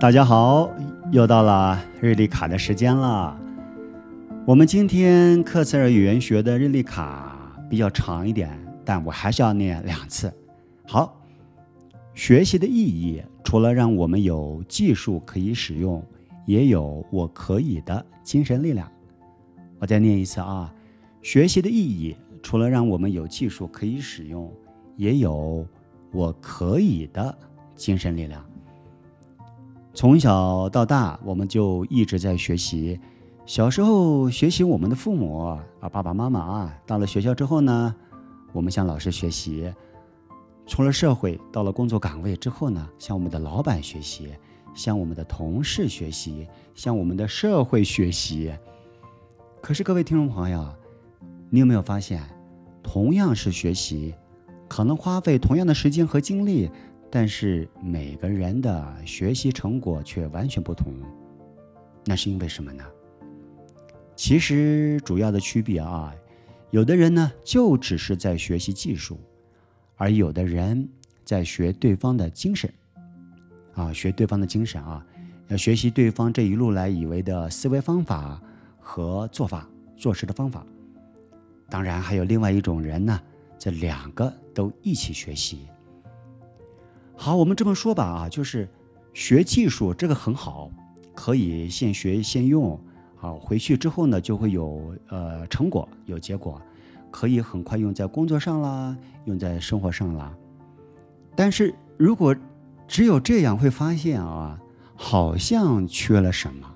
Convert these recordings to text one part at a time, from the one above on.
大家好，又到了日历卡的时间了。我们今天克塞尔语言学的日历卡比较长一点，但我还是要念两次。好，学习的意义除了让我们有技术可以使用，也有我可以的精神力量。我再念一次啊，学习的意义除了让我们有技术可以使用，也有我可以的精神力量。从小到大，我们就一直在学习。小时候学习我们的父母啊，爸爸妈妈啊。到了学校之后呢，我们向老师学习。出了社会，到了工作岗位之后呢，向我们的老板学习，向我们的同事学习，向我们的社会学习。可是各位听众朋友，你有没有发现，同样是学习，可能花费同样的时间和精力。但是每个人的学习成果却完全不同，那是因为什么呢？其实主要的区别啊，有的人呢就只是在学习技术，而有的人在学对方的精神，啊，学对方的精神啊，要学习对方这一路来以为的思维方法和做法、做事的方法。当然还有另外一种人呢，这两个都一起学习。好，我们这么说吧，啊，就是学技术这个很好，可以现学现用，好，回去之后呢就会有呃成果，有结果，可以很快用在工作上啦，用在生活上啦。但是如果只有这样，会发现啊，好像缺了什么，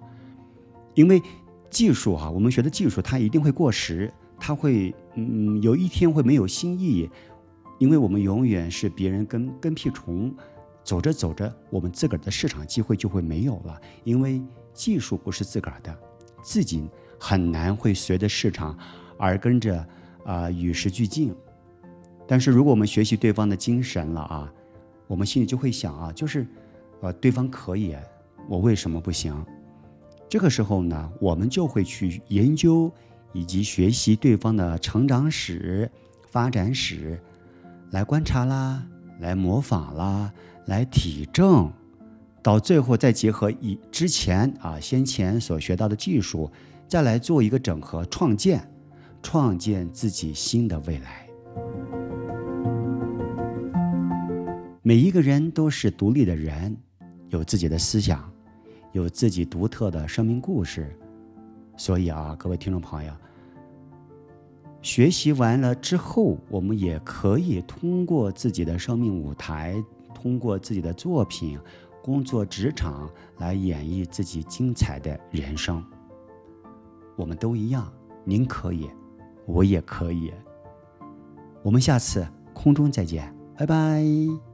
因为技术哈，我们学的技术它一定会过时，它会嗯有一天会没有新意。因为我们永远是别人跟跟屁虫，走着走着，我们自个儿的市场机会就会没有了。因为技术不是自个儿的，自己很难会随着市场而跟着啊与时俱进。但是如果我们学习对方的精神了啊，我们心里就会想啊，就是呃对方可以，我为什么不行？这个时候呢，我们就会去研究以及学习对方的成长史、发展史。来观察啦，来模仿啦，来体证，到最后再结合以之前啊先前所学到的技术，再来做一个整合创建，创建自己新的未来。每一个人都是独立的人，有自己的思想，有自己独特的生命故事，所以啊，各位听众朋友。学习完了之后，我们也可以通过自己的生命舞台，通过自己的作品、工作职场来演绎自己精彩的人生。我们都一样，您可以，我也可以。我们下次空中再见，拜拜。